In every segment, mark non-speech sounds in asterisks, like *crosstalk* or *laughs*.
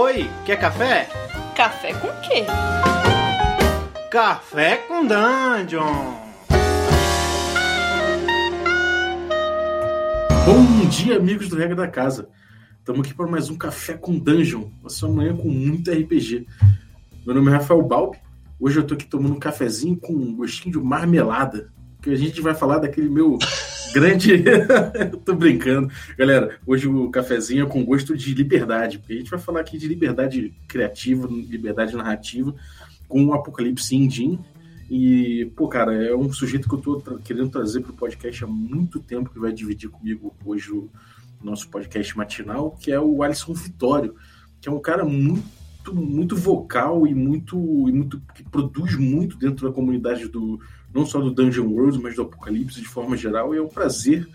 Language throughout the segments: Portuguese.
Oi, quer café? Café com quê? Café com Dungeon! Bom dia, amigos do Regra da Casa. Estamos aqui para mais um Café com Dungeon, uma sua manhã com muito RPG. Meu nome é Rafael Balbi. Hoje eu tô aqui tomando um cafezinho com um gostinho de marmelada, que a gente vai falar daquele meu grande. *laughs* tô brincando. Galera, hoje o cafezinho é com gosto de liberdade, porque a gente vai falar aqui de liberdade criativa, liberdade narrativa, com o Apocalipse Indin. E, pô, cara, é um sujeito que eu tô tra querendo trazer pro podcast há muito tempo, que vai dividir comigo hoje o nosso podcast matinal, que é o Alisson Vitório, que é um cara muito muito vocal e muito e muito que produz muito dentro da comunidade do não só do Dungeon World, mas do Apocalipse de forma geral. E é um prazer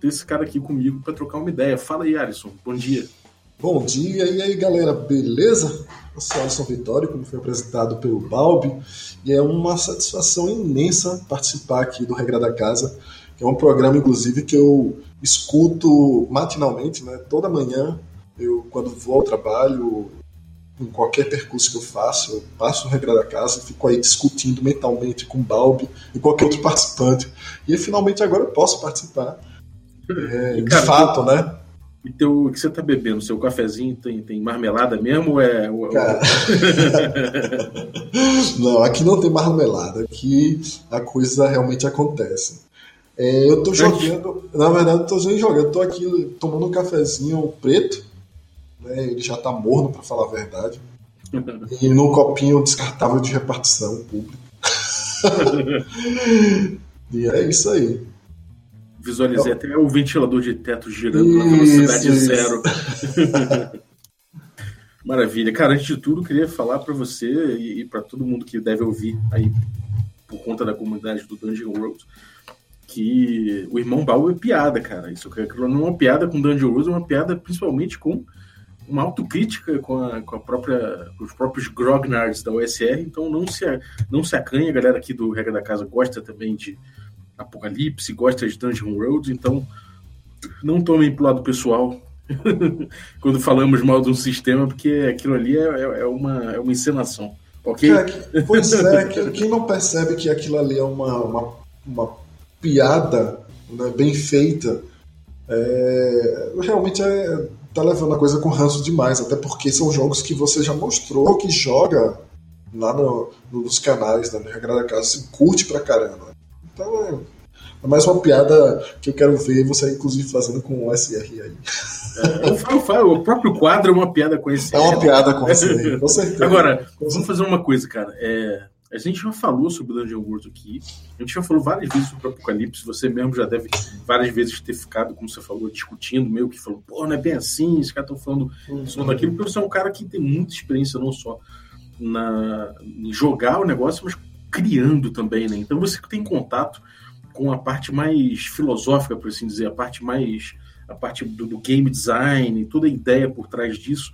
ter esse cara aqui comigo para trocar uma ideia. Fala aí, Alisson. Bom dia. Bom dia, e aí galera, beleza? Eu sou Alisson Vitório, como foi apresentado pelo Balbi, e é uma satisfação imensa participar aqui do Regra da Casa, que é um programa, inclusive, que eu escuto matinalmente, né? Toda manhã, eu quando vou ao trabalho, em qualquer percurso que eu faço, eu passo o regra da casa, fico aí discutindo mentalmente com o Balbi e qualquer outro *laughs* participante. E finalmente agora eu posso participar. É, de fato, né? E teu, o que você tá bebendo? Seu cafezinho tem, tem marmelada mesmo ou é. Cara... *laughs* não, aqui não tem marmelada. Aqui a coisa realmente acontece. É, eu tô jogando. Na verdade, eu tô jogando. Eu tô aqui tomando um cafezinho preto né? Ele já está morno, para falar a verdade. e no copinho descartável de repartição pública. *laughs* e é isso aí. Visualizei então, até o ventilador de teto girando na velocidade isso. zero. *laughs* Maravilha. Cara, antes de tudo, queria falar para você e, para todo mundo que deve ouvir aí por conta da comunidade do Dungeon World que o irmão Baú é piada, cara. Isso não é uma piada com Dungeon World, é uma piada principalmente com uma autocrítica com, a, com, a própria, com os próprios grognards da OSR, então não se, não se acanha, a galera aqui do Regra da Casa gosta também de Apocalipse, gosta de Dungeon World, então não tomem pro lado pessoal *laughs* quando falamos mal de um sistema, porque aquilo ali é, é, é uma, é uma encenação. Ok? É, pois é, quem não percebe que aquilo ali é uma, uma, uma piada né, bem feita, é, realmente é, tá levando a coisa com ranço demais, até porque são jogos que você já mostrou que joga lá no, nos canais da Regra da Casa, assim, curte pra caramba. Então é, é, mais uma piada que eu quero ver você, inclusive, fazendo com o SR aí. É, eu falo, falo, o próprio quadro é uma piada com esse. É uma piada com esse, com *laughs* certeza. Agora, vamos fazer uma coisa, cara. É, a gente já falou sobre o Dungeon World aqui, a gente já falou várias vezes sobre o Apocalipse, você mesmo já deve várias vezes ter ficado, como você falou, discutindo, meio que falou, pô, não é bem assim, os caras estão falando isso, daquilo, porque você é um cara que tem muita experiência não só na, em jogar o negócio, mas criando também, né? Então você tem contato com a parte mais filosófica, por assim dizer, a parte mais a parte do, do game design, toda a ideia por trás disso.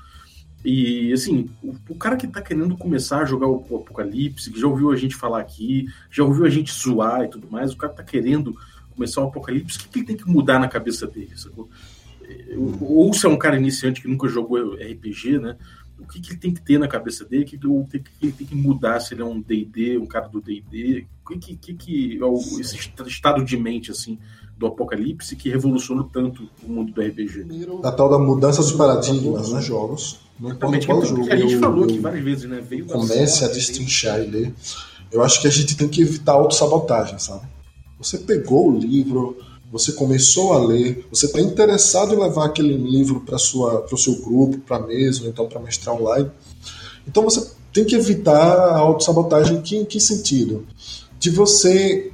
E, assim, o, o, cara que tá querendo começar a jogar o, o, Apocalipse, que já ouviu a gente falar aqui, já ouviu a gente zoar e tudo mais, o cara tá querendo começar o Apocalipse, o que, que ele tem que mudar na cabeça dele? Sacou? Ou se é um cara iniciante que nunca jogou RPG, né? O que, que ele tem que ter na cabeça dele? O que, que, ele, tem, tem que mudar se ele é um DD, um cara do DD? O que, que, que é o, esse estado de mente, assim, do Apocalipse que revolucionou tanto o mundo do RPG? A tal da mudança de paradigmas nos jogos não importa qual jogo. a gente falou aqui várias vezes, né? Veio comece a destrinchar e ler. Eu acho que a gente tem que evitar autossabotagem, sabe? Você pegou o livro, você começou a ler, você está interessado em levar aquele livro para o seu grupo, para a mesa, ou então para mestrar online. Então você tem que evitar a autossabotagem. Que, em que sentido? De você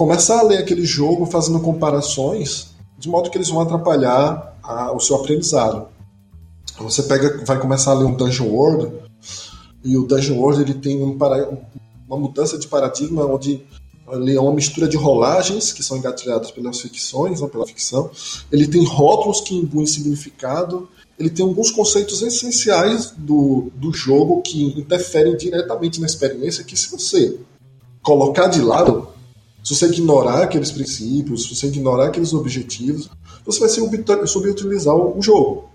começar a ler aquele jogo fazendo comparações, de modo que eles vão atrapalhar a, o seu aprendizado. Você pega, vai começar a ler um Dungeon World, e o Dungeon World ele tem um para, uma mudança de paradigma onde ele é uma mistura de rolagens que são engatilhadas pelas ficções, não pela ficção. Ele tem rótulos que imbuem significado. Ele tem alguns conceitos essenciais do, do jogo que interferem diretamente na experiência. Que se você colocar de lado, se você ignorar aqueles princípios, se você ignorar aqueles objetivos, você vai subutilizar o jogo.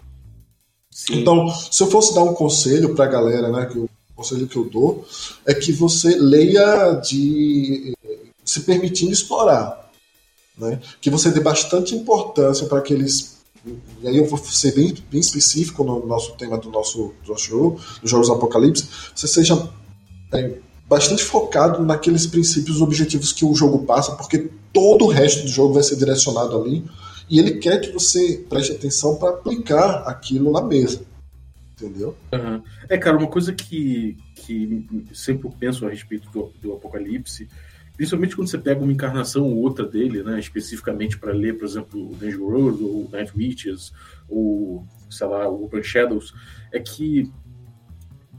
Sim. Então, se eu fosse dar um conselho para a galera, né, que o conselho que eu dou é que você leia de se permitindo explorar, né? Que você dê bastante importância para aqueles e aí eu vou ser bem, bem específico no nosso tema do nosso, do nosso jogo, dos Jogos Apocalipse, você seja é, bastante focado naqueles princípios objetivos que o jogo passa, porque todo o resto do jogo vai ser direcionado ali e ele quer que você preste atenção para aplicar aquilo na mesa. Entendeu? Uhum. É, cara, uma coisa que, que sempre penso a respeito do, do Apocalipse, principalmente quando você pega uma encarnação ou outra dele, né, especificamente para ler, por exemplo, o Danger World, ou Night Witches, ou, sei lá, o Open Shadows, é que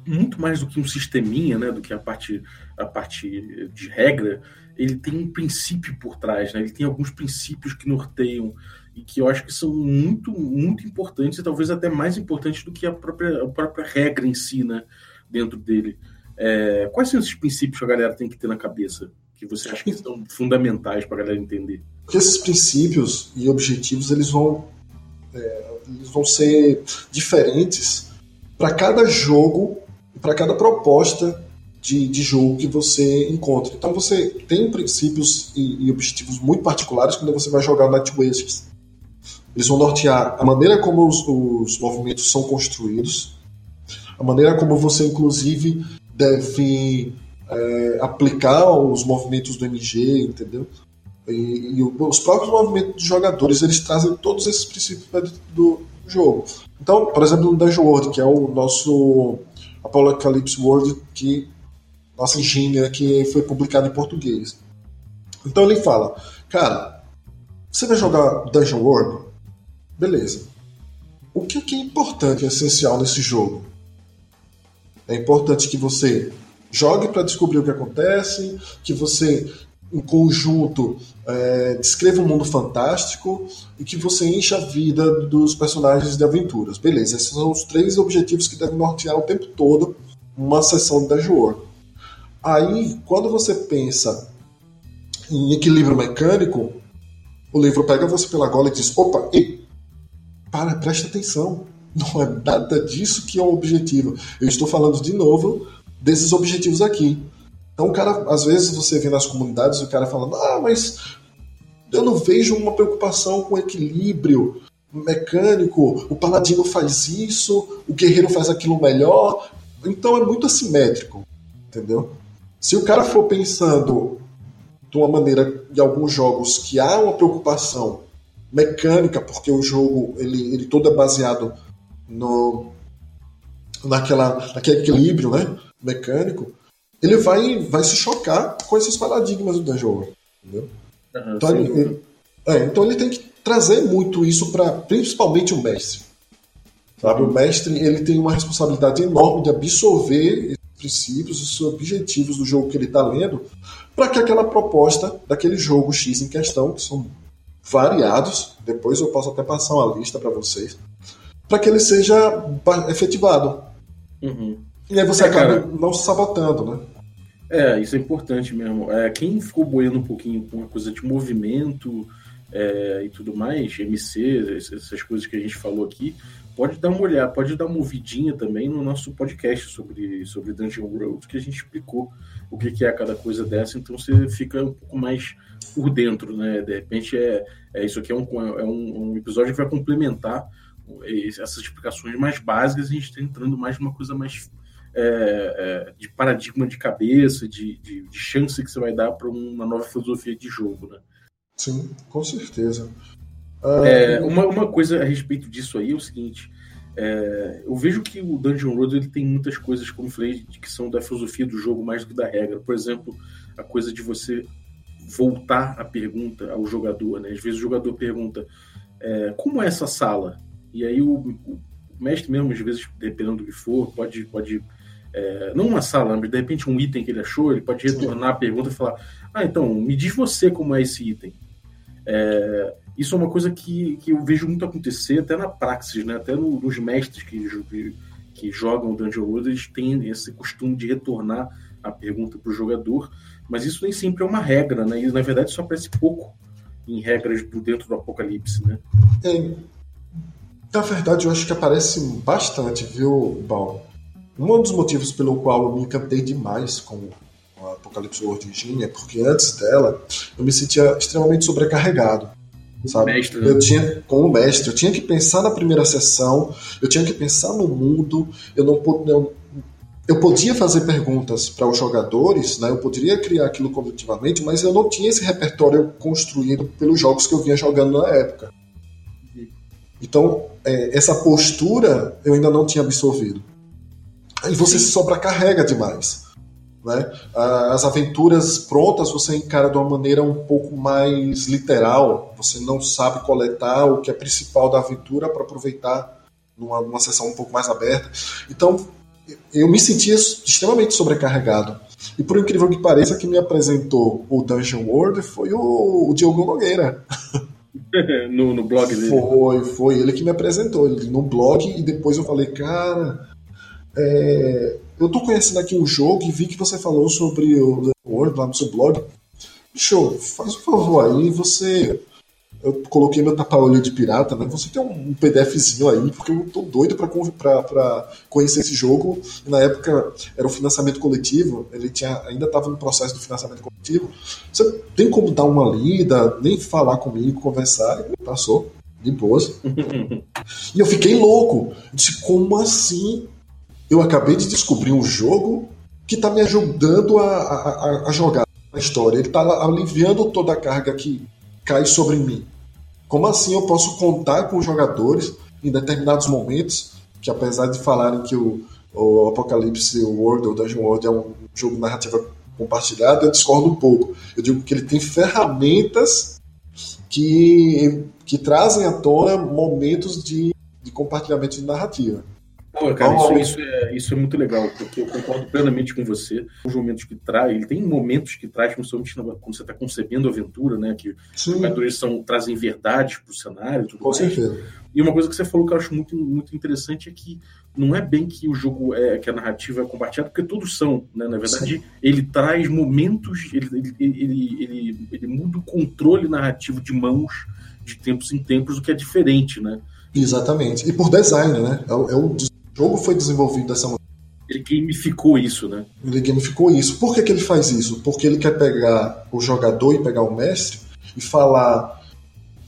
muito mais do que um sisteminha, né, do que a parte, a parte de regra, ele tem um princípio por trás, né? Ele tem alguns princípios que norteiam e que eu acho que são muito, muito importantes e talvez até mais importantes do que a própria, a própria regra em si, né? Dentro dele. É, quais são esses princípios que a galera tem que ter na cabeça? Que você acha que são fundamentais para a galera entender? Porque esses princípios e objetivos, eles vão, é, eles vão ser diferentes para cada jogo, para cada proposta de, de jogo que você encontra. Então você tem princípios e, e objetivos muito particulares quando você vai jogar Night Wastes. Eles vão nortear a maneira como os, os movimentos são construídos, a maneira como você, inclusive, deve é, aplicar os movimentos do MG, entendeu? E, e, os próprios movimentos dos jogadores eles trazem todos esses princípios dentro do jogo. Então, por exemplo, no Dungeon World, que é o nosso Apocalypse World, que nossa engenharia que foi publicado em português. Então ele fala, cara, você vai jogar Dungeon World? Beleza. O que é, importante e essencial nesse jogo? É importante que você jogue para descobrir o que acontece, que você, em conjunto, é, descreva um mundo fantástico e que você encha a vida dos personagens de aventuras. Beleza, esses são os três objetivos que devem nortear o tempo todo uma sessão de Dungeon World. Aí, quando você pensa em equilíbrio mecânico, o livro pega você pela gola e diz: opa, ei, para, preste atenção. Não é nada disso que é o objetivo. Eu estou falando de novo desses objetivos aqui. Então, o cara, às vezes você vê nas comunidades o cara falando: ah, mas eu não vejo uma preocupação com equilíbrio mecânico. O paladino faz isso, o guerreiro faz aquilo melhor. Então é muito assimétrico, entendeu? Se o cara for pensando de uma maneira, de alguns jogos, que há uma preocupação mecânica, porque o jogo ele, ele todo é baseado no, naquela, naquele equilíbrio né, mecânico, ele vai, vai se chocar com esses paradigmas do jogo. Entendeu? Uhum, então, ele, ele, é, então ele tem que trazer muito isso para principalmente o mestre. Sabe? O mestre ele tem uma responsabilidade enorme de absorver princípios, os objetivos do jogo que ele está lendo, para que aquela proposta daquele jogo X em questão, que são variados, depois eu posso até passar uma lista para vocês, para que ele seja efetivado. Uhum. E aí você é, acaba cara, não se sabotando, né? É, isso é importante mesmo. É, quem ficou boiando um pouquinho com a coisa de movimento é, e tudo mais, MC, essas coisas que a gente falou aqui, pode dar uma olhada, pode dar uma ouvidinha também no nosso podcast sobre, sobre Dungeon World, que a gente explicou o que, é cada coisa dessa, então você fica um pouco mais por dentro, né? De repente é, é isso aqui é um, é um, um episódio que vai complementar essas explicações mais básicas, a gente está entrando mais numa coisa mais é, é, de paradigma de cabeça, de, de, de, chance que você vai dar para uma nova filosofia de jogo, né? Sim, com certeza. É, uma, uma coisa a respeito disso aí é o seguinte: é, eu vejo que o Dungeon Road ele tem muitas coisas, como falei, que são da filosofia do jogo mais do que da regra. Por exemplo, a coisa de você voltar a pergunta ao jogador. Né? Às vezes o jogador pergunta é, como é essa sala? E aí o, o, mestre mesmo, às vezes, dependendo do que for, pode. pode é, não uma sala, mas de repente um item que ele achou, ele pode retornar a pergunta e falar: Ah, então, me diz você como é esse item. É, isso é uma coisa que, que eu vejo muito acontecer até na praxis, né? até no, nos mestres que, que jogam o Dungeon World, eles têm esse costume de retornar a pergunta para o jogador, mas isso nem sempre é uma regra, né? e na verdade isso aparece pouco em regras do dentro do Apocalipse. Né? É, Na verdade, eu acho que aparece bastante, viu, Bal? Um dos motivos pelo qual eu me encantei demais com a Apocalipse World Engine é porque antes dela eu me sentia extremamente sobrecarregado. Sabe? Mestre, né? Eu tinha, como mestre, eu tinha que pensar na primeira sessão, eu tinha que pensar no mundo, eu não, eu, eu podia fazer perguntas para os jogadores, né? eu poderia criar aquilo coletivamente, mas eu não tinha esse repertório construído pelos jogos que eu vinha jogando na época. Então, é, essa postura eu ainda não tinha absorvido. Aí você Sim. se sobrecarrega demais. Né? As aventuras prontas você encara de uma maneira um pouco mais literal. Você não sabe coletar o que é principal da aventura para aproveitar numa, numa sessão um pouco mais aberta. Então, eu me sentia extremamente sobrecarregado. E por incrível que pareça, quem me apresentou o Dungeon World foi o, o Diogo Nogueira. *laughs* no, no blog dele. Foi, foi ele que me apresentou. Ele no blog e depois eu falei, cara, é, eu tô conhecendo aqui um jogo e vi que você falou sobre o World lá no seu blog. Bicho, faz um favor aí, você eu coloquei meu tapa-olho de pirata, né? Você tem um PDFzinho aí, porque eu tô doido para conhecer esse jogo. Na época era um financiamento coletivo, ele tinha, ainda estava no processo do financiamento coletivo. Você tem como dar uma lida, nem falar comigo, conversar, e passou, de boas. *laughs* e eu fiquei louco. Eu disse, como assim? Eu acabei de descobrir um jogo que está me ajudando a, a, a jogar a história. Ele está aliviando toda a carga que cai sobre mim. Como assim eu posso contar com os jogadores em determinados momentos, que apesar de falarem que o, o Apocalipse World ou Dungeon World é um jogo narrativa compartilhada, eu discordo um pouco. Eu digo que ele tem ferramentas que, que trazem à tona momentos de, de compartilhamento de narrativa. Pô, cara, isso, isso, é, isso é muito legal, porque eu concordo plenamente com você. Os momentos que traz, ele tem momentos que traz, principalmente quando você está concebendo a aventura, né? Que Sim. os jogadores são, trazem verdades para o cenário. Tudo com mais. certeza. E uma coisa que você falou que eu acho muito, muito interessante é que não é bem que o jogo é que a narrativa é compartilhada, porque todos são, né? Na verdade, Sim. ele traz momentos, ele, ele, ele, ele, ele muda o controle narrativo de mãos de tempos em tempos, o que é diferente, né? Exatamente. E por design, né? É o, é o jogo foi desenvolvido dessa maneira. Ele gamificou isso, né? Ele gamificou isso. Por que, que ele faz isso? Porque ele quer pegar o jogador e pegar o mestre e falar: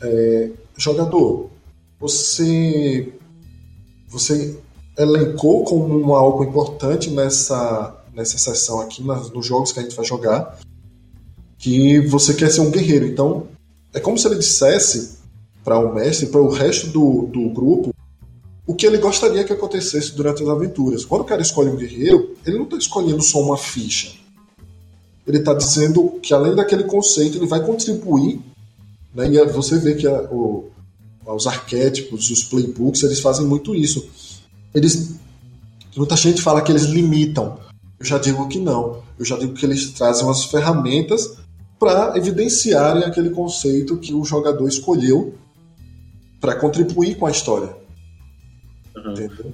é, jogador, você, você elencou como algo importante nessa, nessa sessão aqui, nas, nos jogos que a gente vai jogar, que você quer ser um guerreiro. Então, é como se ele dissesse para o mestre, para o resto do, do grupo, o que ele gostaria que acontecesse durante as aventuras. Quando o cara escolhe um guerreiro, ele não está escolhendo só uma ficha. Ele está dizendo que além daquele conceito, ele vai contribuir. Né, e você vê que a, o, os arquétipos, os playbooks, eles fazem muito isso. Eles, muita gente fala que eles limitam. Eu já digo que não. Eu já digo que eles trazem umas ferramentas para evidenciarem aquele conceito que o jogador escolheu para contribuir com a história. Uhum.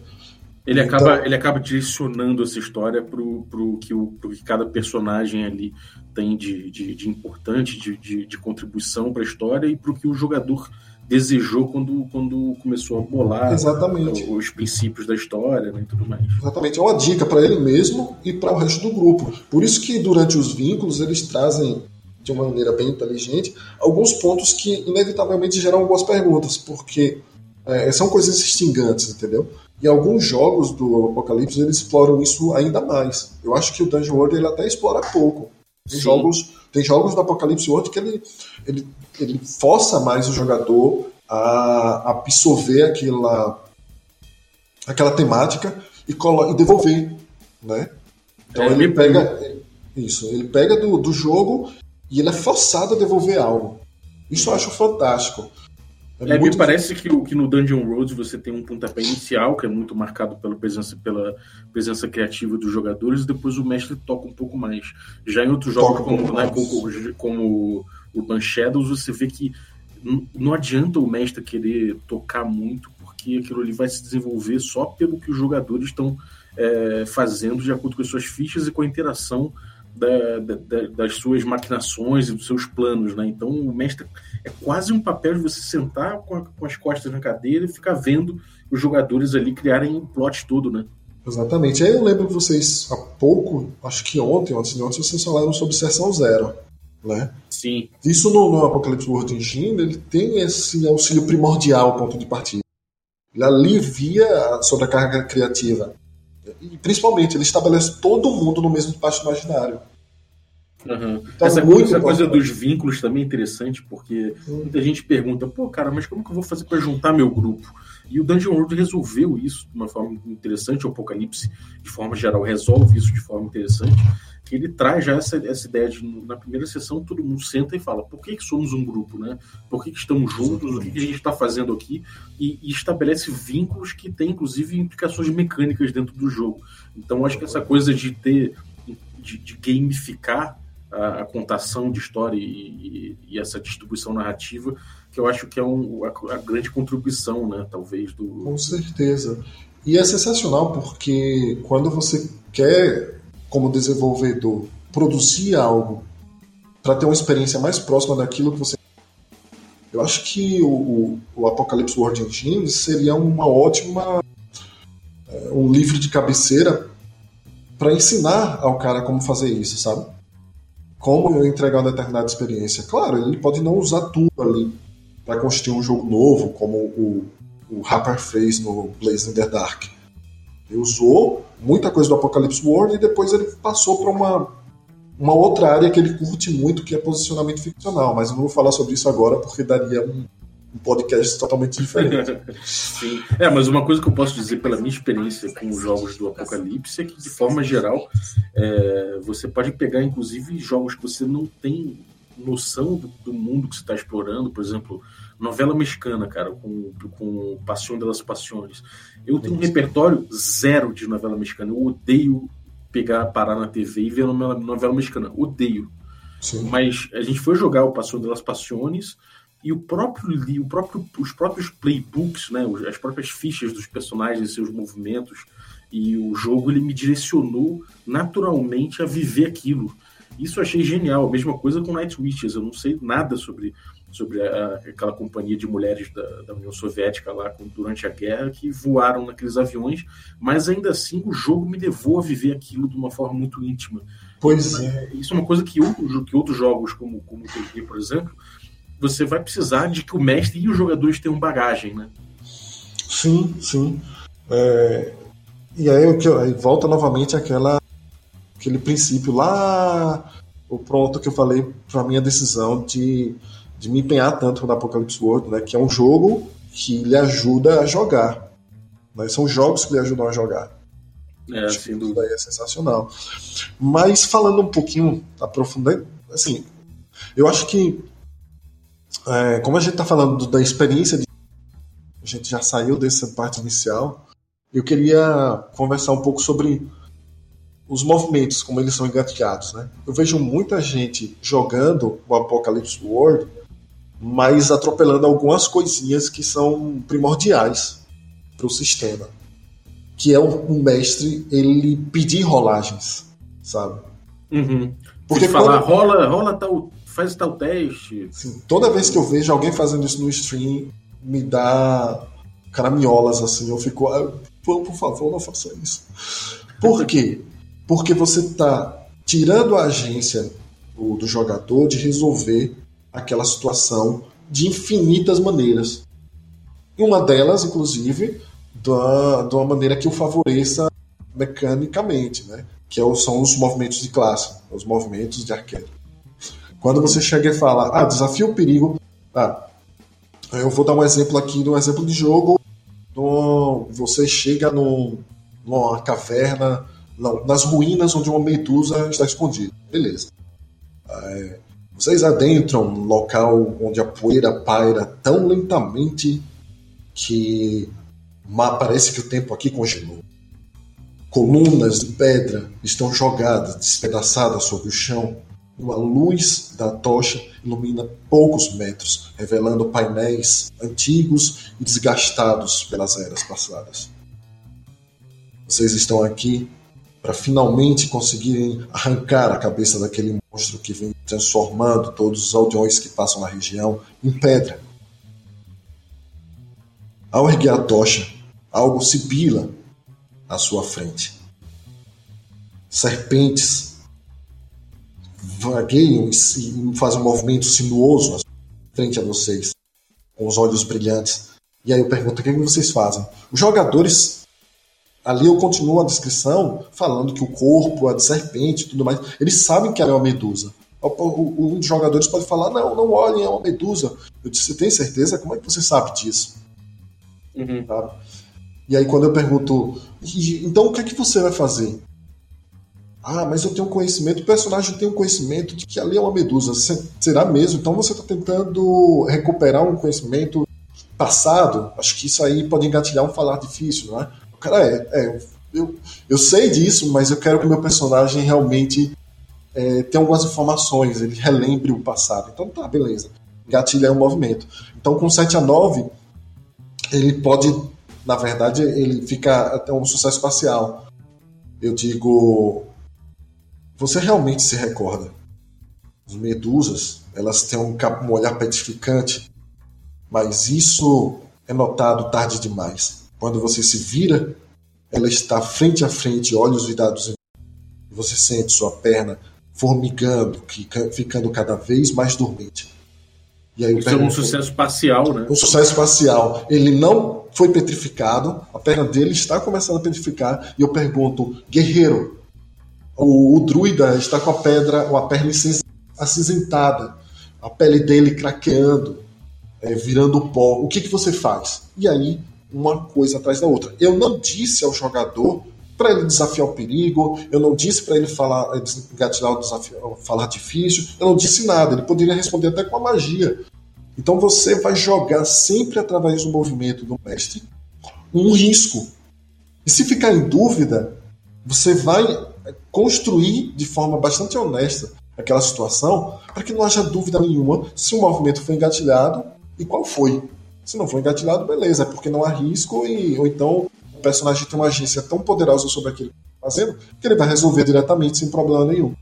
Ele, então, acaba, ele acaba direcionando essa história para o que, o, que cada personagem ali tem de, de, de importante, de, de, de contribuição para a história e para o que o jogador desejou quando, quando começou a bolar Exatamente. os princípios da história né, e tudo mais. Exatamente, é uma dica para ele mesmo e para o resto do grupo. Por isso que durante os vínculos eles trazem de uma maneira bem inteligente alguns pontos que inevitavelmente geram algumas perguntas, porque é, são coisas extingantes, entendeu? E alguns jogos do Apocalipse eles exploram isso ainda mais. Eu acho que o Dungeon World ele até explora pouco. Tem jogos, tem jogos do Apocalipse World que ele, ele, ele força mais o jogador a absorver aquela, aquela temática e, colo e devolver, né? Então é, ele pega isso, ele pega do, do jogo e ele é forçado a devolver algo. Isso eu acho fantástico. É, me parece que, que no Dungeon Roads você tem um pontapé inicial, que é muito marcado pela presença, pela presença criativa dos jogadores, e depois o mestre toca um pouco mais. Já em outros jogos, como, né, como, como o Ban Shadows, você vê que não adianta o mestre querer tocar muito, porque aquilo ali vai se desenvolver só pelo que os jogadores estão é, fazendo de acordo com as suas fichas e com a interação da, da, das suas maquinações e dos seus planos, né? Então o mestre é quase um papel de você sentar com, a, com as costas na cadeira e ficar vendo os jogadores ali criarem um plot todo, né? Exatamente. Aí eu lembro que vocês, há pouco, acho que ontem, antes de ontem, vocês falaram sobre Sessão Zero, né? Sim. Isso no, no Apocalipse World Engine, ele tem esse auxílio primordial, ponto de partida. Ele alivia a sobrecarga criativa. E, principalmente, ele estabelece todo mundo no mesmo espaço imaginário. Uhum. Então, essa, coisa, essa coisa, dos vínculos também é interessante, porque hum. muita gente pergunta, pô, cara, mas como que eu vou fazer para juntar meu grupo? E o Dungeon World resolveu isso de uma forma interessante, o Apocalipse, de forma geral, resolve isso de forma interessante, ele traz já essa, essa ideia de, na primeira sessão, todo mundo senta e fala, por que, que somos um grupo, né? Por que, que estamos juntos, o que, que a gente está fazendo aqui, e, e, estabelece vínculos que têm, inclusive, implicações mecânicas dentro do jogo. Então, acho que essa coisa de ter, de, de gamificar a, a, contação de história e, e, e essa distribuição narrativa que eu acho que é um, a, a, grande contribuição, né, talvez, do. Com certeza. E é sensacional porque quando você quer, como desenvolvedor, produzir algo para ter uma experiência mais próxima daquilo que você. Eu acho que o, o Apocalypse World Engine seria uma ótima. É, um livro de cabeceira para ensinar ao cara como fazer isso, sabe? Como entregar uma determinada experiência. Claro, ele pode não usar tudo ali para construir um jogo novo, como o, o Harper fez no Blaze in the Dark. Ele usou muita coisa do Apocalypse World e depois ele passou para uma, uma outra área que ele curte muito, que é posicionamento ficcional. Mas eu não vou falar sobre isso agora porque daria um, um podcast totalmente diferente. *laughs* Sim. É, mas uma coisa que eu posso dizer pela minha experiência com os jogos do Apocalipse é que, de forma geral, é, você pode pegar, inclusive, jogos que você não tem noção do, do mundo que você está explorando, por exemplo, novela mexicana, cara, com, com Passion de las Passiones. Eu tenho um repertório zero de novela mexicana. Eu odeio pegar, parar na TV e ver novela, novela mexicana. Odeio. Sim. Mas a gente foi jogar o Passion de las Passiones e o próprio, o próprio, os próprios playbooks, né, as próprias fichas dos personagens seus movimentos e o jogo ele me direcionou naturalmente a viver aquilo. Isso eu achei genial. A mesma coisa com Night Witches. Eu não sei nada sobre, sobre a, aquela companhia de mulheres da, da União Soviética lá com, durante a guerra que voaram naqueles aviões, mas ainda assim o jogo me levou a viver aquilo de uma forma muito íntima. Pois é. Isso é uma coisa que, outro, que outros jogos, como, como o TG, por exemplo, você vai precisar de que o mestre e os jogadores tenham bagagem, né? Sim, sim. É... E aí, aí volta novamente aquela aquele princípio lá, o pronto que eu falei para minha decisão de, de me empenhar tanto no Apocalypse World, né, que é um jogo que lhe ajuda a jogar. Né, são jogos que lhe ajudam a jogar. É, Acho sem dúvida. é sensacional. Mas falando um pouquinho, aprofundando, assim, eu acho que, é, como a gente está falando da experiência, de, a gente já saiu dessa parte inicial, eu queria conversar um pouco sobre os movimentos, como eles são engatilhados. Né? Eu vejo muita gente jogando o Apocalypse World, mas atropelando algumas coisinhas que são primordiais para o sistema. Que é o, mestre ele pedir rolagens, sabe? Uhum. Porque falar, quando... rola, rola tal, faz tal teste. Sim, toda vez que eu vejo alguém fazendo isso no stream, me dá caramiolas assim, eu fico, ah, por favor, não faça isso. Por quê? Porque você está tirando a agência do, do jogador de resolver aquela situação de infinitas maneiras. E uma delas, inclusive, da, de uma maneira que o favoreça mecanicamente, né? que é são os movimentos de classe, os movimentos de arquétipo. Quando você chega e fala, ah, desafio o perigo. Ah, eu vou dar um exemplo aqui, um exemplo de jogo. você chega num, numa caverna nas ruínas onde uma medusa está escondida. Beleza. É, vocês adentram um local onde a poeira paira tão lentamente que parece que o tempo aqui congelou. Colunas de pedra estão jogadas, despedaçadas sobre o chão. Uma luz da tocha ilumina poucos metros, revelando painéis antigos e desgastados pelas eras passadas. Vocês estão aqui para finalmente conseguirem arrancar a cabeça daquele monstro que vem transformando todos os aldeões que passam na região em pedra. Ao erguer a tocha, algo sibila à sua frente. Serpentes vagueiam e fazem um movimento sinuoso frente a vocês, com os olhos brilhantes. E aí eu pergunto: o que, é que vocês fazem? Os jogadores Ali eu continuo a descrição falando que o corpo é de serpente e tudo mais. Eles sabem que ela é uma medusa. Um dos jogadores pode falar: não, não olhem, é uma medusa. Eu disse: você tem certeza? Como é que você sabe disso? Uhum. E aí, quando eu pergunto: então o que é que você vai fazer? Ah, mas eu tenho conhecimento, o personagem tem um conhecimento de que ali é uma medusa. Será mesmo? Então você está tentando recuperar um conhecimento passado? Acho que isso aí pode engatilhar um falar difícil, não é? Cara, é, é eu, eu sei disso, mas eu quero que o meu personagem realmente é, tenha algumas informações, ele relembre o passado. Então tá, beleza. Gatilha é um movimento. Então com 7 a 9, ele pode, na verdade, ele fica até um sucesso parcial. Eu digo, você realmente se recorda. As medusas, elas têm um, um olhar petificante, mas isso é notado tarde demais. Quando você se vira, ela está frente a frente, olhos virados em você sente sua perna formigando, ficando cada vez mais dormente. E aí Isso é um sucesso parcial, né? Um sucesso parcial. Ele não foi petrificado, a perna dele está começando a petrificar, e eu pergunto, guerreiro, o, o druida está com a pedra, ou a perna acinzentada, a pele dele craqueando, é, virando pó. O que, que você faz? E aí uma coisa atrás da outra. Eu não disse ao jogador para ele desafiar o perigo, eu não disse para ele falar, engatilhar o desafio, falar difícil, eu não disse nada. Ele poderia responder até com a magia. Então você vai jogar sempre através do movimento do mestre um risco. E se ficar em dúvida, você vai construir de forma bastante honesta aquela situação para que não haja dúvida nenhuma se o movimento foi engatilhado e qual foi. Se não for engatilhado, beleza, é porque não há risco, e, ou então o personagem tem uma agência tão poderosa sobre aquilo que está fazendo que ele vai resolver diretamente sem problema nenhum.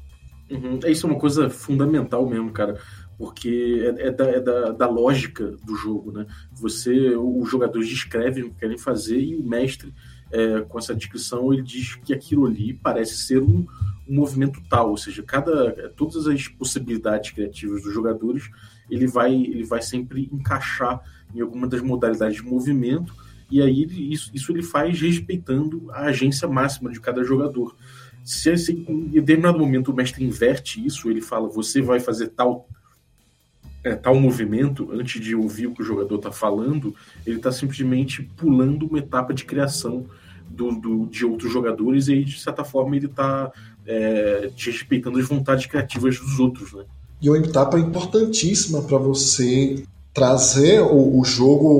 Uhum. Isso é uma coisa fundamental mesmo, cara porque é, é, da, é da, da, lógica do jogo, né? Você, os jogadores descrevem o que querem fazer e o mestre, é, com essa descrição, ele diz que aquilo ali parece ser um, um, movimento tal, ou seja, cada, todas as possibilidades criativas dos jogadores, ele vai, ele vai sempre encaixar em alguma das modalidades de movimento, e aí isso, isso ele faz respeitando a agência máxima de cada jogador. Se assim, em determinado momento o mestre inverte isso, ele fala, você vai fazer tal é, tal movimento, antes de ouvir o que o jogador está falando, ele está simplesmente pulando uma etapa de criação do, do, de outros jogadores e aí, de certa forma, ele está é, respeitando as vontades criativas dos outros. Né? E uma etapa importantíssima para você trazer o, o jogo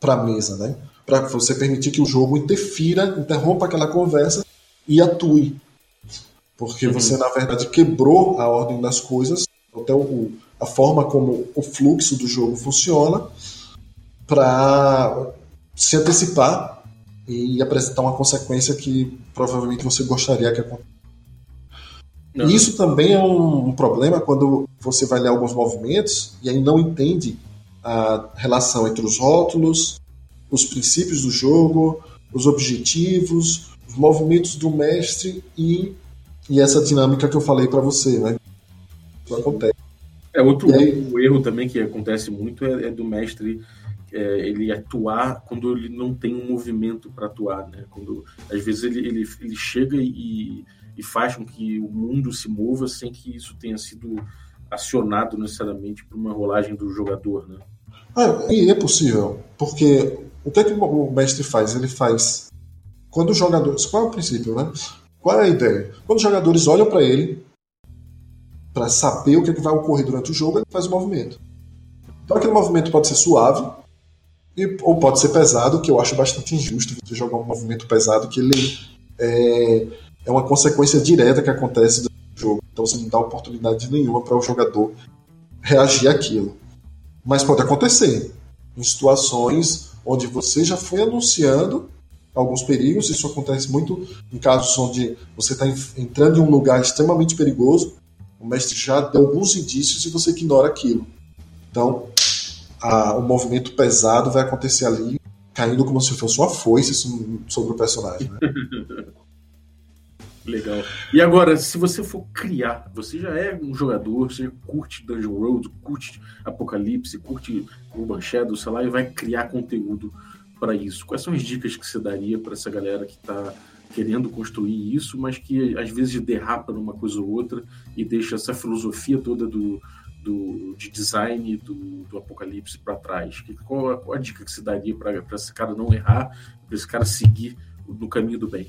para a mesa, né? Para você permitir que o jogo interfira, interrompa aquela conversa e atue. Porque uhum. você, na verdade, quebrou a ordem das coisas, até o, a forma como o fluxo do jogo funciona, para se antecipar e apresentar uma consequência que provavelmente você gostaria que acontecesse. Uhum. Isso também é um, um problema quando você vai ler alguns movimentos e aí não entende a relação entre os rótulos, os princípios do jogo, os objetivos, os movimentos do mestre e, e essa dinâmica que eu falei para você, né? Isso acontece. É outro aí, erro também que acontece muito é, é do mestre é, ele atuar quando ele não tem um movimento para atuar, né? Quando às vezes ele, ele, ele chega e, e faz com que o mundo se mova sem que isso tenha sido acionado necessariamente por uma rolagem do jogador, né? Ah, e é possível, porque o que, é que o mestre faz? Ele faz quando os jogadores. Qual é o princípio, né? Qual é a ideia? Quando os jogadores olham para ele, para saber o que, é que vai ocorrer durante o jogo, ele faz o movimento. Então aquele movimento pode ser suave, e, ou pode ser pesado, que eu acho bastante injusto você jogar um movimento pesado que ele é, é uma consequência direta que acontece do jogo. Então você não dá oportunidade nenhuma para o jogador reagir àquilo. Mas pode acontecer em situações onde você já foi anunciando alguns perigos. Isso acontece muito em casos onde você está entrando em um lugar extremamente perigoso, o mestre já deu alguns indícios e você ignora aquilo. Então, a, o movimento pesado vai acontecer ali, caindo como se fosse uma foice sobre o personagem. Né? *laughs* Legal. E agora, se você for criar, você já é um jogador, você curte Dungeon World, curte Apocalipse, curte Urban Shadow, sei lá, e vai criar conteúdo para isso. Quais são as dicas que você daria para essa galera que está querendo construir isso, mas que às vezes derrapa numa coisa ou outra e deixa essa filosofia toda do, do, de design do, do Apocalipse para trás? Que, qual, qual, a dica que você daria para esse cara não errar, para esse cara seguir no caminho do bem?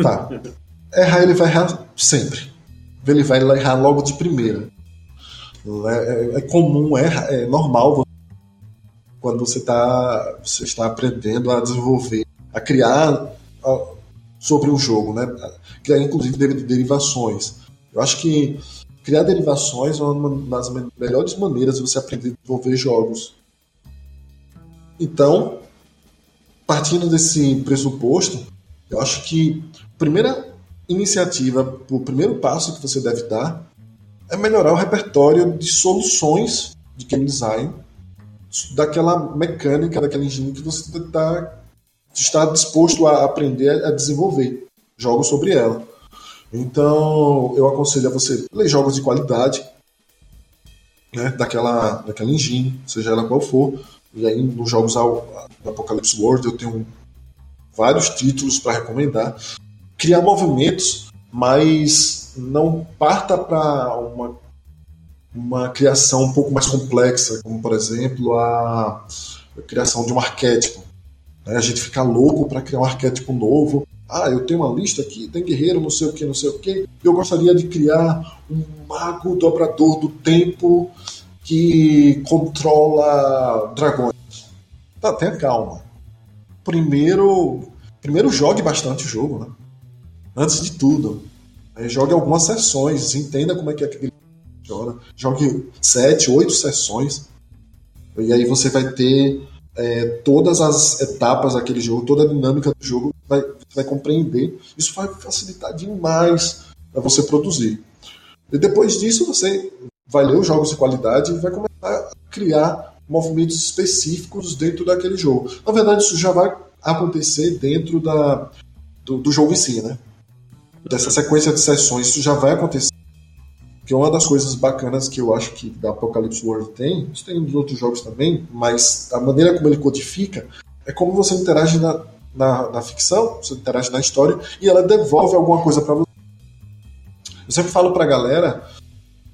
Tá. *laughs* Errar ele vai errar sempre. Ele vai errar logo de primeira. É, é, é comum, é, é normal quando você, tá, você está aprendendo a desenvolver, a criar sobre um jogo, né? Criar inclusive derivações. Eu acho que criar derivações é uma das melhores maneiras de você aprender a desenvolver jogos. Então, partindo desse pressuposto, eu acho que a primeira iniciativa, o primeiro passo que você deve dar é melhorar o repertório de soluções de game design daquela mecânica, daquela engine que você está está disposto a aprender a desenvolver jogos sobre ela. Então, eu aconselho a você ler jogos de qualidade, né, daquela, daquela engine, seja ela qual for. E aí, nos jogos do Apocalypse World, eu tenho vários títulos para recomendar criar movimentos, mas não parta para uma, uma criação um pouco mais complexa, como por exemplo a, a criação de um arquétipo. Né? A gente fica louco para criar um arquétipo novo. Ah, eu tenho uma lista aqui, tem guerreiro, não sei o que, não sei o que. Eu gostaria de criar um mago dobrador do tempo que controla dragões. Tá, tenha calma. Primeiro, primeiro jogue bastante o jogo, né? Antes de tudo. Jogue algumas sessões, entenda como é que aquele funciona. Jogue sete, oito sessões. E aí você vai ter é, todas as etapas daquele jogo, toda a dinâmica do jogo, vai, você vai compreender. Isso vai facilitar demais para você produzir. E depois disso você vai ler os jogos de qualidade e vai começar a criar movimentos específicos dentro daquele jogo. Na verdade, isso já vai acontecer dentro da, do, do jogo em si, né? Dessa sequência de sessões, isso já vai acontecer. Que é uma das coisas bacanas que eu acho que da Apocalypse World tem, isso tem nos outros jogos também, mas a maneira como ele codifica é como você interage na, na, na ficção, você interage na história e ela devolve alguma coisa para você. Eu sempre falo pra galera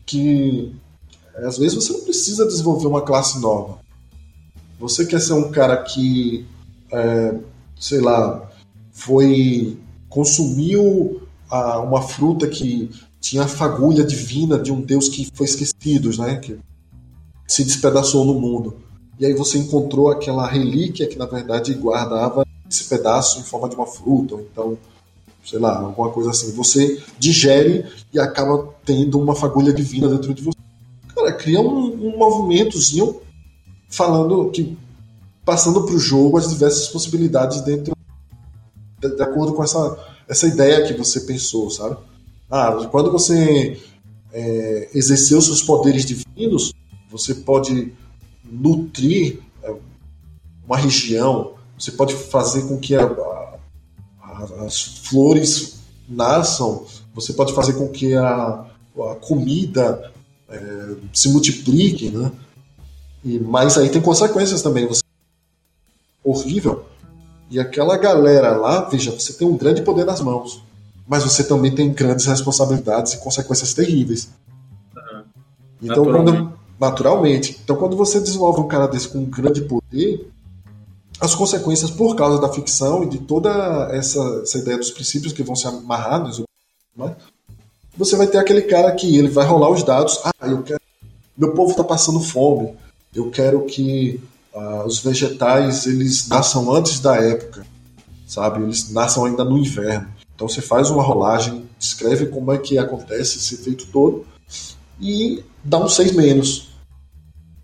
que às vezes você não precisa desenvolver uma classe nova. Você quer ser um cara que, é, sei lá, foi consumiu a, uma fruta que tinha a fagulha divina de um deus que foi esquecido, né? Que se despedaçou no mundo. E aí você encontrou aquela relíquia que na verdade guardava esse pedaço em forma de uma fruta, ou então, sei lá, alguma coisa assim. Você digere e acaba tendo uma fagulha divina dentro de você. Cara, cria um, um movimentozinho falando que passando para o jogo as diversas possibilidades dentro de, de acordo com essa essa ideia que você pensou, sabe? Ah, quando você é, exerceu seus poderes divinos, você pode nutrir é, uma região, você pode fazer com que a, a, as flores nasçam, você pode fazer com que a, a comida é, se multiplique, né? E, mas aí tem consequências também. Você... Horrível e aquela galera lá, veja, você tem um grande poder nas mãos, mas você também tem grandes responsabilidades e consequências terríveis. Uhum. Então, naturalmente. Quando, naturalmente. Então, quando você desenvolve um cara desse com um grande poder, as consequências por causa da ficção e de toda essa, essa ideia dos princípios que vão se amarrar né, você vai ter aquele cara que ele vai rolar os dados. Ah, eu quero. Meu povo está passando fome. Eu quero que Uh, os vegetais eles nasçam antes da época, sabe? Eles nasçam ainda no inverno. Então você faz uma rolagem, descreve como é que acontece esse efeito todo e dá um 6 menos.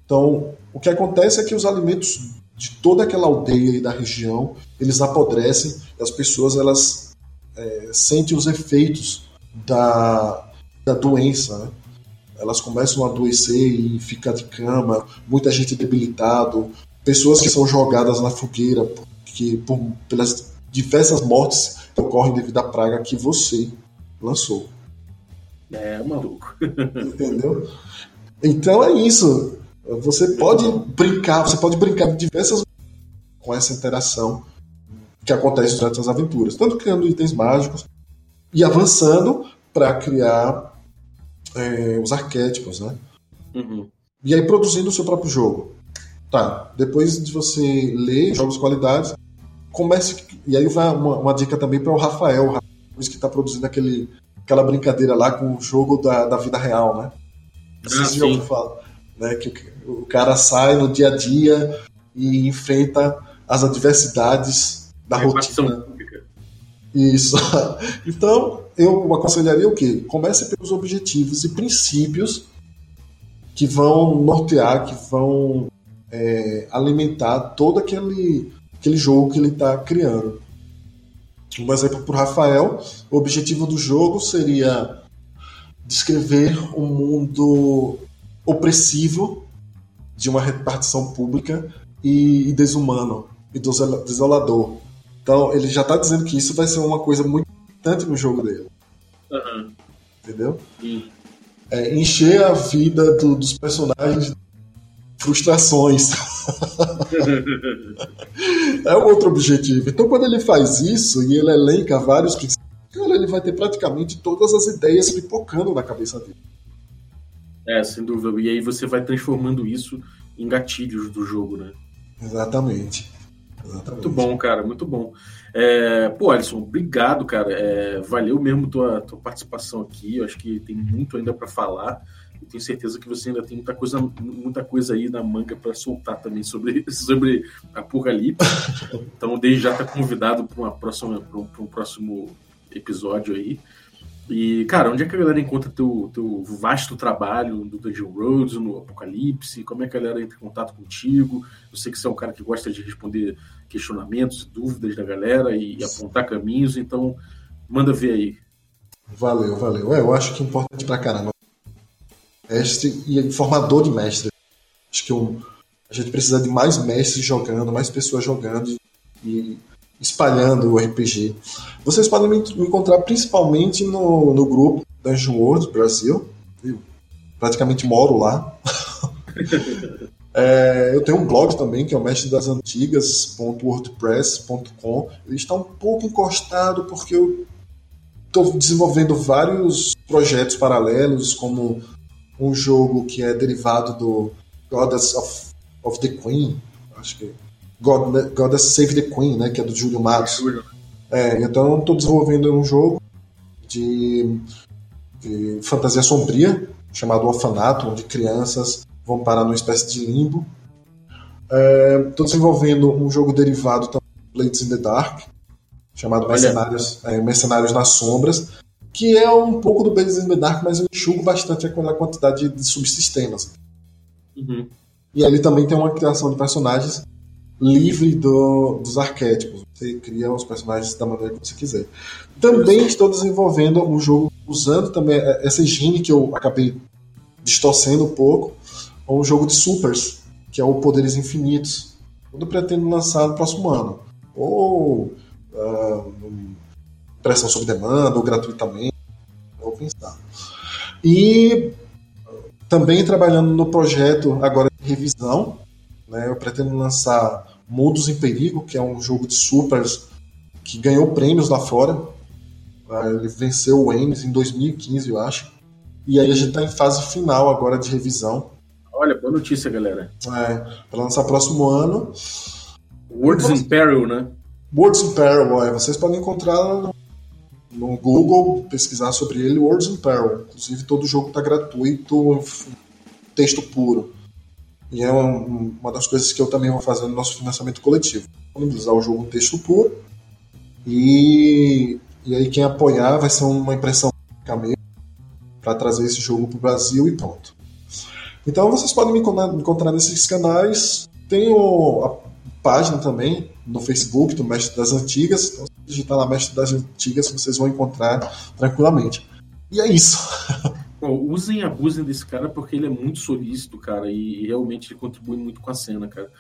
Então o que acontece é que os alimentos de toda aquela aldeia e da região, eles apodrecem e as pessoas elas é, sentem os efeitos da, da doença. Né? Elas começam a adoecer e ficar de cama, muita gente debilitado, pessoas que são jogadas na fogueira porque, por, pelas diversas mortes que ocorrem devido à praga que você lançou. É, maluco. Entendeu? Então é isso. Você pode brincar, você pode brincar de diversas com essa interação que acontece durante as aventuras, tanto criando itens mágicos e avançando para criar é, os arquétipos, né? Uhum. E aí produzindo o seu próprio jogo. Tá, depois de você ler jogos de qualidade, comece. E aí vai uma, uma dica também para o Rafael, que está produzindo aquele, aquela brincadeira lá com o jogo da, da vida real, né? Vocês Ah, já falar, né? Que o, o cara sai no dia a dia e enfrenta as adversidades da rotina. pública. Isso. *laughs* Então, eu aconselharia o quê? Comece pelos objetivos e princípios que vão nortear, que vão é, alimentar todo aquele, aquele jogo que ele está criando. Um exemplo para o Rafael, o objetivo do jogo seria descrever um mundo opressivo de uma repartição pública e, e desumano e desola- desolador. Então ele já está dizendo que isso vai ser uma coisa muito importante no jogo dele, Aham. entendeu? Sim. É, encher a vida do- dos personagens de frustrações. *laughs* é um outro objetivo. Então quando ele faz isso e ele elenca vários princípios, cara, ele vai ter praticamente todas as ideias pipocando na cabeça dele. É, sem dúvida. E aí você vai transformando isso em gatilhos do jogo, né? Exatamente. Exatamente. Muito bom, cara, muito bom. É, pô, Alisson, obrigado, cara. É, valeu mesmo tua, tua participação aqui. Eu acho que tem muito ainda para falar. Eu tenho certeza que você ainda tem muita coisa, muita coisa aí na manga para soltar também sobre, *laughs* sobre Apocalipse. Então, desde já tá convidado para um próximo episódio aí. E, cara, onde é que a galera encontra teu, teu vasto trabalho do Dungeon Roads, no Apocalipse? Como é que a galera entra em contato contigo? Eu sei que você é um cara que gosta de responder questionamentos, dúvidas da galera e, e apontar caminhos, então manda ver aí. Valeu, valeu. É, eu acho que é importante pra caramba. Mestre e formador de mestre. Acho que um, a gente precisa de mais mestres jogando, mais pessoas jogando e espalhando o RPG. Vocês podem me encontrar principalmente no, no grupo Dungeon World Brasil. Eu praticamente moro lá. *laughs* É, eu tenho um blog também, que é o mestre das antigas.wordpress.com. Ele está um pouco encostado porque eu estou desenvolvendo vários projetos paralelos, como um jogo que é derivado do Goddess of, of the Queen, acho que God, Goddess Save the Queen, né, que é do Júlio Matos. É, então estou desenvolvendo um jogo de, de fantasia sombria chamado Orfanato, onde crianças vão parar numa espécie de limbo. Estou desenvolvendo um jogo derivado também Blades in the Dark, chamado. Mercenários, é, Mercenários nas Sombras, que é um pouco do Blades in the Dark, mas eu enxugo bastante aquela quantidade de subsistemas. Uhum. E ali também tem uma criação de personagens livre do- dos arquétipos. Você cria os personagens da maneira que você quiser. Também estou desenvolvendo um jogo usando também essa engine que eu acabei distorcendo um pouco, um jogo de supers, que é o Poderes Infinitos. Eu pretendo lançar no próximo ano. Ou ah, pressão sob demanda, ou gratuitamente. Vou pensar. E também trabalhando no projeto agora de revisão, né, eu pretendo lançar Mundos em Perigo, que é um jogo de supers que ganhou prêmios lá fora. Ah, Ele venceu o Ames em 2015, eu acho. E aí a gente está em fase final agora de revisão. Olha, boa notícia, galera. É, para lançar próximo ano. Words in Peril, né? Words in Peril, é, vocês podem encontrar no, no Google, pesquisar sobre ele, Words in Peril. Inclusive, todo jogo está gratuito, texto puro. E é um- uma das coisas que eu também vou fazer no nosso financiamento coletivo. Disponibilizar o jogo texto puro. E, e aí, quem apoiar vai ser uma impressão para trazer esse jogo para o Brasil e pronto. Então, vocês podem me encontrar, nesses canais. Tem o a página também no Facebook do Mestre das Antigas. Então, se digitar lá Mestre das Antigas, vocês vão encontrar tranquilamente. E é isso. *laughs* Usem e abusem desse cara porque ele é muito solícito, cara, e, realmente ele contribui muito com a cena, cara.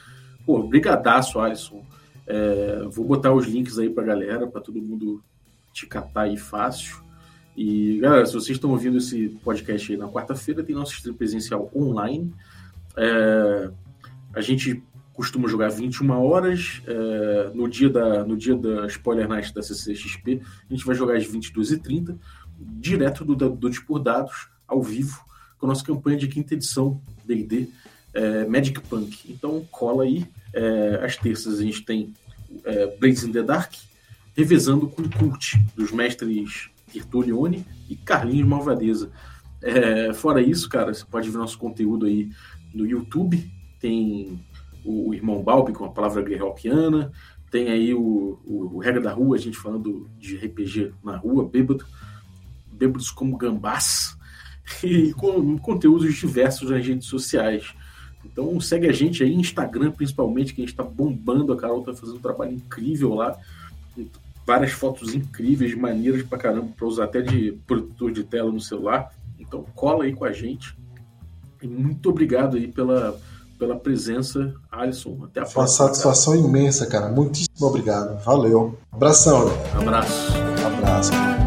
Pô, brigadaço, Alisson. É, vou botar os links aí pra galera, para todo mundo te catar aí fácil. E, galera, se vocês estão ouvindo esse podcast aí na quarta-feira, tem nosso stream presencial online. É, a gente costuma jogar 21 horas. É, no, dia da, no dia da Spoiler Night da CCXP, a gente vai jogar às 22h30, direto do, do por Dados, ao vivo, com a nossa campanha de quinta edição DD é, Magic Punk. Então cola aí. É, às terças a gente tem é, Blades in the Dark, revezando com o Cult, dos mestres Tertulione e Carlinhos Malvadeza. É, fora isso, cara, você pode ver nosso conteúdo aí no YouTube. Tem o, o Irmão Balbi com a palavra guerreopiana. Tem aí o, o, o, Regra da Rua, a gente falando de RPG na rua, bêbado, bêbados como gambás. E com conteúdos diversos nas redes sociais. Então segue a gente aí, Instagram principalmente, que a gente está bombando. A Carol está fazendo um trabalho incrível lá várias fotos incríveis, maneiras pra caramba, pra usar até de protetor de tela no celular. Então cola aí com a gente. E muito obrigado aí pela, pela presença, Alisson. Até a próxima. Uma satisfação cara. imensa, cara. Muitíssimo obrigado. Valeu. Abração. Abraço. Abraço.